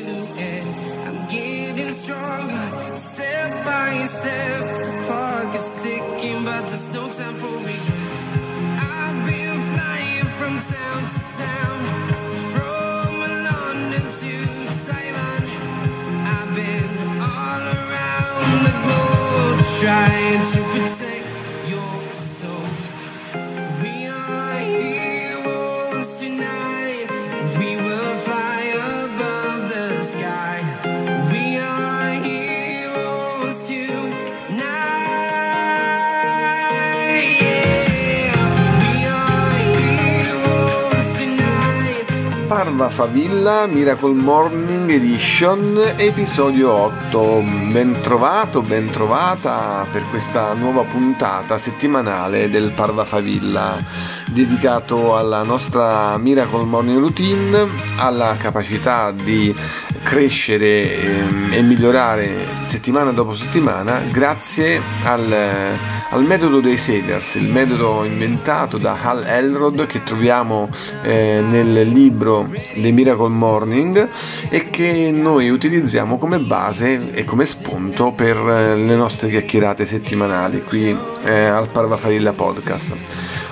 to end. I'm getting stronger, step by step. The clock is ticking, but there's no time for regrets. I've been flying from town to town, from London Parva Favilla Miracle Morning Edition, episodio 8. Ben trovato, ben trovata per questa nuova puntata settimanale del Parva Favilla, dedicato alla nostra Miracle Morning Routine, alla capacità di crescere ehm, e migliorare settimana dopo settimana grazie al, al metodo dei Savers, il metodo inventato da Hal Elrod che troviamo eh, nel libro The Miracle Morning e che noi utilizziamo come base e come spunto per eh, le nostre chiacchierate settimanali qui eh, al Parva Farilla Podcast.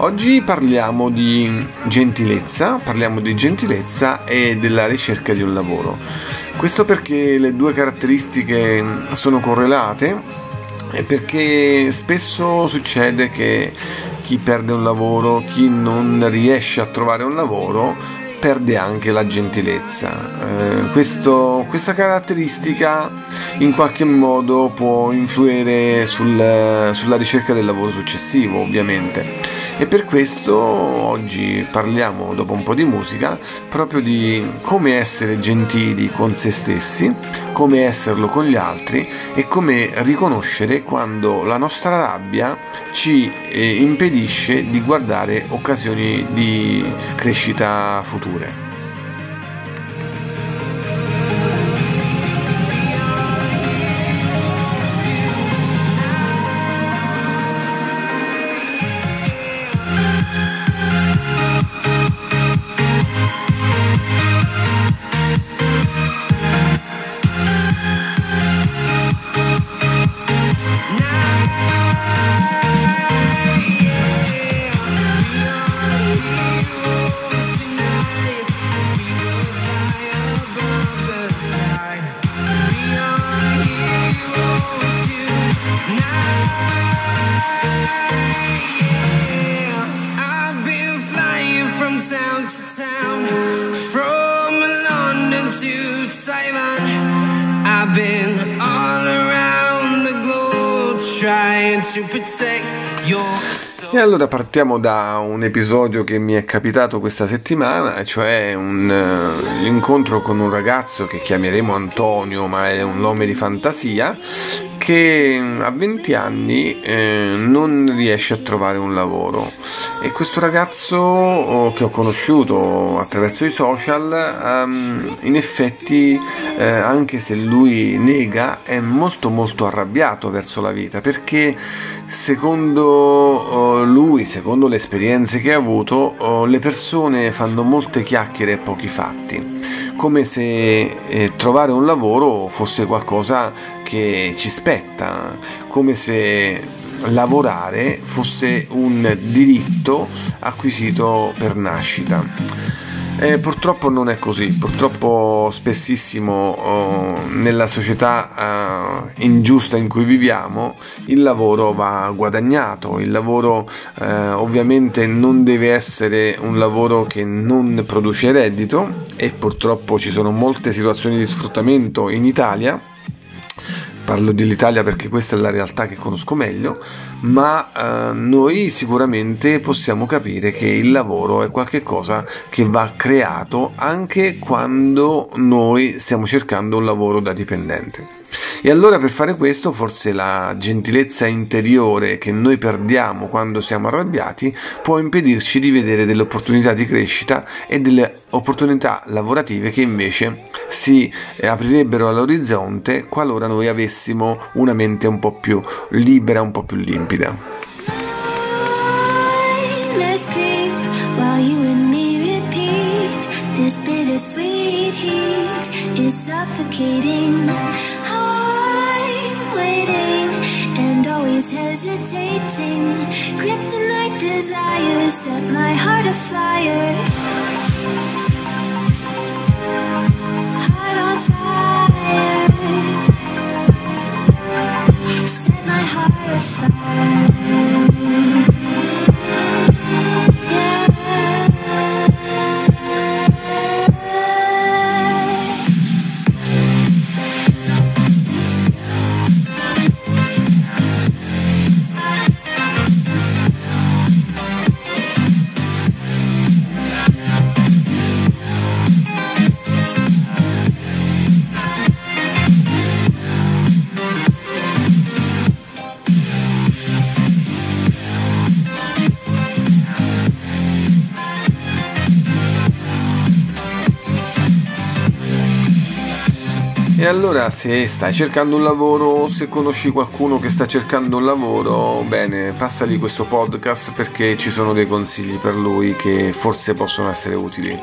Oggi parliamo di gentilezza, parliamo di gentilezza e della ricerca di un lavoro. Questo perché le due caratteristiche sono correlate e perché spesso succede che chi perde un lavoro, chi non riesce a trovare un lavoro, perde anche la gentilezza. Eh, questo- questa caratteristica in qualche modo può influire sul- sulla ricerca del lavoro successivo, ovviamente. E per questo oggi parliamo, dopo un po' di musica, proprio di come essere gentili con se stessi, come esserlo con gli altri e come riconoscere quando la nostra rabbia ci eh, impedisce di guardare occasioni di crescita future. I've been all around the globe trying to protect your. E allora partiamo da un episodio che mi è capitato questa settimana, cioè un, eh, l'incontro con un ragazzo che chiameremo Antonio, ma è un nome di fantasia, che a 20 anni eh, non riesce a trovare un lavoro. E questo ragazzo oh, che ho conosciuto attraverso i social, ehm, in effetti, eh, anche se lui nega, è molto molto arrabbiato verso la vita perché secondo eh, lui, secondo le esperienze che ha avuto, oh, le persone fanno molte chiacchiere e pochi fatti come se eh, trovare un lavoro fosse qualcosa che ci spetta, come se lavorare fosse un diritto acquisito per nascita. Eh, purtroppo non è così, purtroppo spessissimo oh, nella società eh, ingiusta in cui viviamo il lavoro va guadagnato, il lavoro eh, ovviamente non deve essere un lavoro che non produce reddito e purtroppo ci sono molte situazioni di sfruttamento in Italia parlo dell'Italia perché questa è la realtà che conosco meglio, ma eh, noi sicuramente possiamo capire che il lavoro è qualcosa che va creato anche quando noi stiamo cercando un lavoro da dipendente. E allora per fare questo forse la gentilezza interiore che noi perdiamo quando siamo arrabbiati può impedirci di vedere delle opportunità di crescita e delle opportunità lavorative che invece si eh, aprirebbero all'orizzonte qualora noi avessimo una mente un po' più libera, un po' più limpida. Let's waiting and always hesitating. Kryptonite desires set my heart afire. Heart on fire. Set my heart afire. Allora se stai cercando un lavoro o se conosci qualcuno che sta cercando un lavoro, bene, passagli questo podcast perché ci sono dei consigli per lui che forse possono essere utili.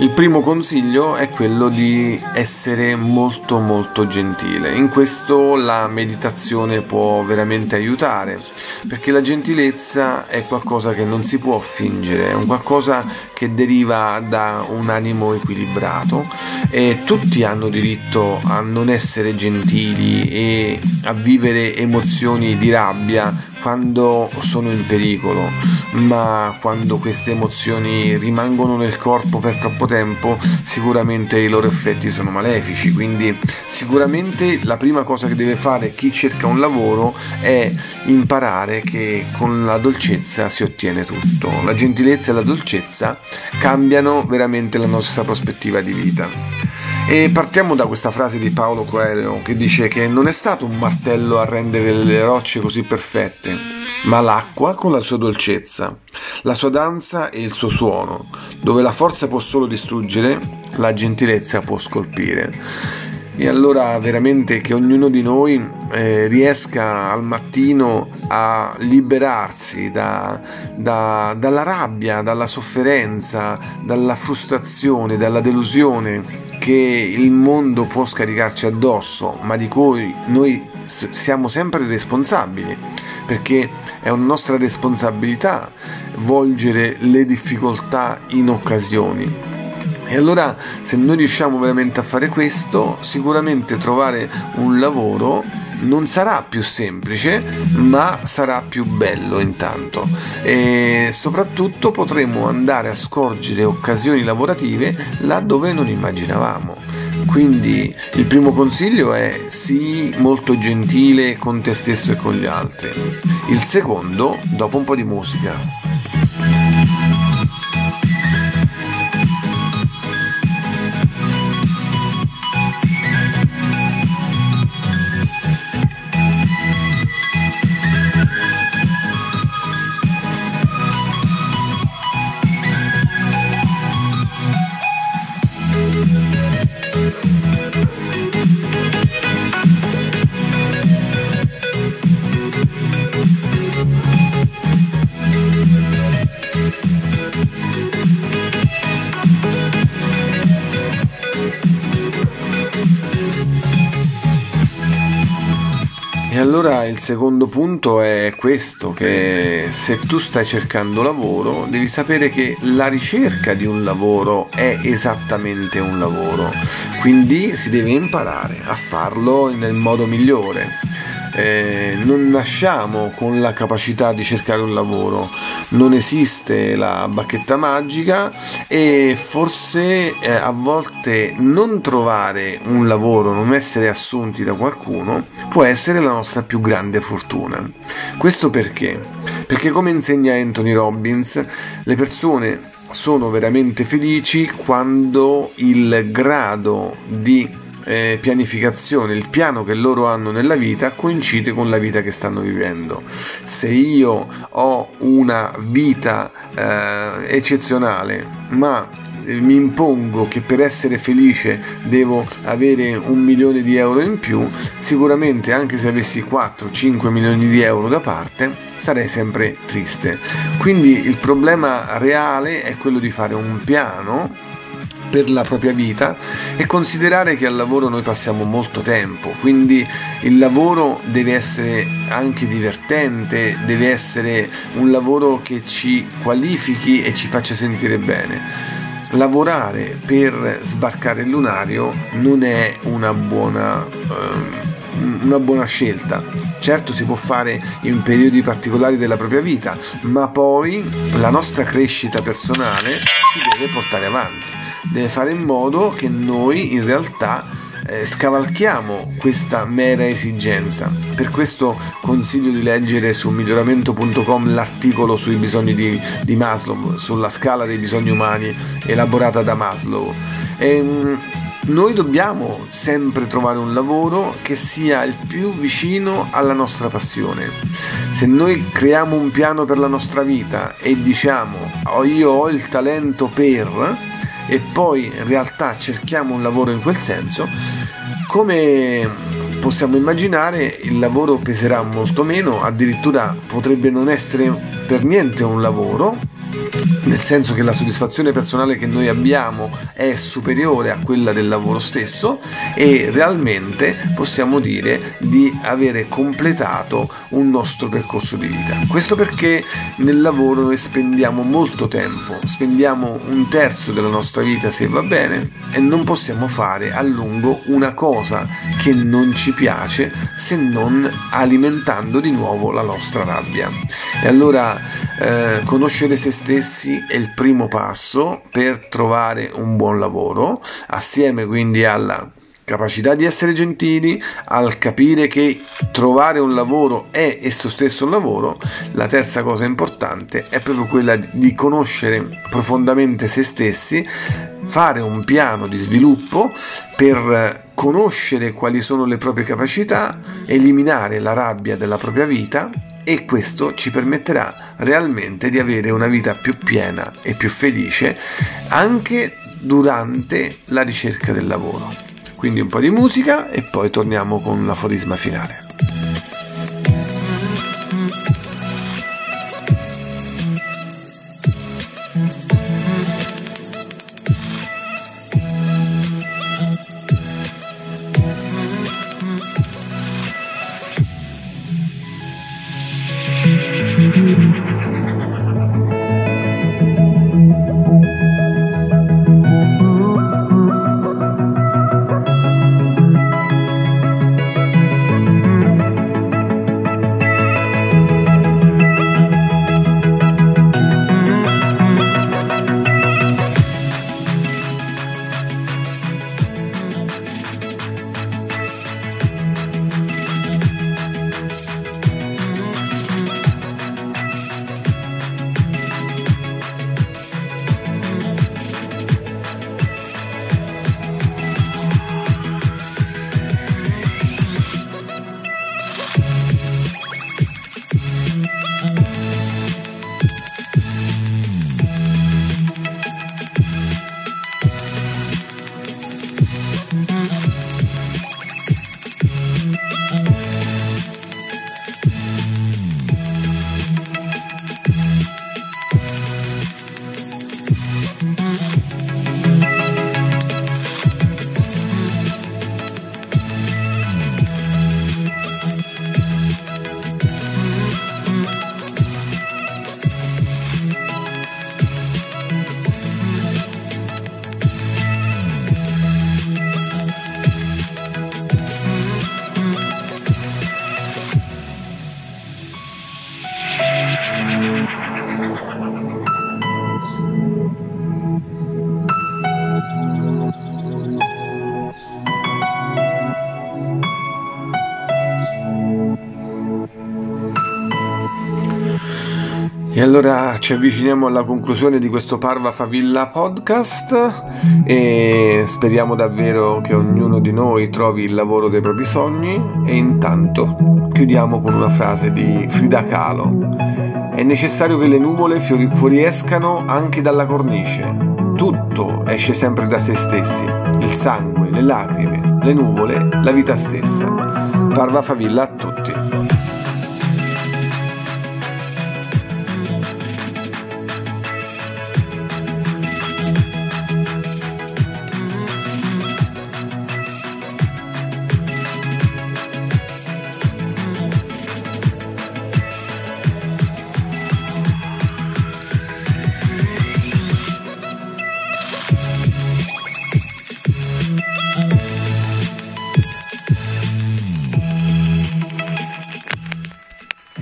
Il primo consiglio è quello di essere molto molto gentile. In questo la meditazione può veramente aiutare perché la gentilezza è qualcosa che non si può fingere, è un qualcosa che deriva da un animo equilibrato e tutti hanno diritto a non essere gentili e a vivere emozioni di rabbia quando sono in pericolo, ma quando queste emozioni rimangono nel corpo per troppo tempo, sicuramente i loro effetti sono malefici. Quindi, sicuramente la prima cosa che deve fare chi cerca un lavoro è imparare che con la dolcezza si ottiene tutto. La gentilezza e la dolcezza cambiano veramente la nostra prospettiva di vita. E partiamo da questa frase di Paolo Coelho che dice che non è stato un martello a rendere le rocce così perfette, ma l'acqua con la sua dolcezza, la sua danza e il suo suono, dove la forza può solo distruggere, la gentilezza può scolpire. E allora veramente che ognuno di noi eh, riesca al mattino a liberarsi da, da- dalla rabbia, dalla sofferenza, dalla frustrazione, dalla delusione che il mondo può scaricarci addosso, ma di cui noi siamo sempre responsabili, perché è una nostra responsabilità volgere le difficoltà in occasioni. E allora se noi riusciamo veramente a fare questo, sicuramente trovare un lavoro non sarà più semplice, ma sarà più bello intanto e soprattutto potremo andare a scorgere occasioni lavorative laddove non immaginavamo. Quindi il primo consiglio è sii molto gentile con te stesso e con gli altri. Il secondo, dopo un po' di musica. Allora il secondo punto è questo, che se tu stai cercando lavoro devi sapere che la ricerca di un lavoro è esattamente un lavoro, quindi si deve imparare a farlo nel modo migliore. Eh, non nasciamo con la capacità di cercare un lavoro, non esiste la bacchetta magica e forse eh, a volte non trovare un lavoro, non essere assunti da qualcuno può essere la nostra più grande fortuna. Questo perché? Perché come insegna Anthony Robbins, le persone sono veramente felici quando il grado di eh, pianificazione, il piano che loro hanno nella vita coincide con la vita che stanno vivendo. Se io ho una vita eh, eccezionale, ma eh, mi impongo che per essere felice devo avere un milione di euro in più, sicuramente anche se avessi 4-5 milioni di euro da parte sarei sempre triste. Quindi il problema reale è quello di fare un piano per la propria vita e considerare che al lavoro noi passiamo molto tempo, quindi il lavoro deve essere anche divertente, deve essere un lavoro che ci qualifichi e ci faccia sentire bene. Lavorare per sbarcare il lunario non è una buona, um, una buona scelta. Certo si può fare in periodi particolari della propria vita, ma poi la nostra crescita personale ci deve portare avanti deve fare in modo che noi in realtà eh, scavalchiamo questa mera esigenza. Per questo consiglio di leggere su miglioramento.com l'articolo sui bisogni di, di, Maslow, sulla scala dei bisogni umani elaborata da Maslow. Ehm, noi dobbiamo sempre trovare un lavoro che sia il più vicino alla nostra passione. Se noi creiamo un piano per la nostra vita e diciamo oh, io ho il talento per, e poi in realtà cerchiamo un lavoro in quel senso, come possiamo immaginare il lavoro peserà molto meno, addirittura potrebbe non essere per niente un lavoro nel senso che la soddisfazione personale che noi abbiamo è superiore a quella del lavoro stesso e realmente possiamo dire di avere completato un nostro percorso di vita. Questo perché nel lavoro noi spendiamo molto tempo, spendiamo un terzo della nostra vita se va bene e non possiamo fare a lungo una cosa che non ci piace se non alimentando di nuovo la nostra rabbia. E allora eh, conoscere se stessi è il primo passo per trovare un buon lavoro, assieme quindi alla capacità di essere gentili, al capire che trovare un lavoro è esso stesso un lavoro, la terza cosa importante è proprio quella di conoscere profondamente se stessi, fare un piano di sviluppo per conoscere quali sono le proprie capacità, eliminare la rabbia della propria vita e questo ci permetterà realmente di avere una vita più piena e più felice anche durante la ricerca del lavoro. Quindi un po' di musica e poi torniamo con l'aforisma finale. E allora ci avviciniamo alla conclusione di questo Parva Favilla podcast e speriamo davvero che ognuno di noi trovi il lavoro dei propri sogni e intanto chiudiamo con una frase di Frida Kahlo. È necessario che le nuvole fuoriescano anche dalla cornice. Tutto esce sempre da se stessi, il sangue, le lacrime, le nuvole, la vita stessa. Parva Favilla a tutti.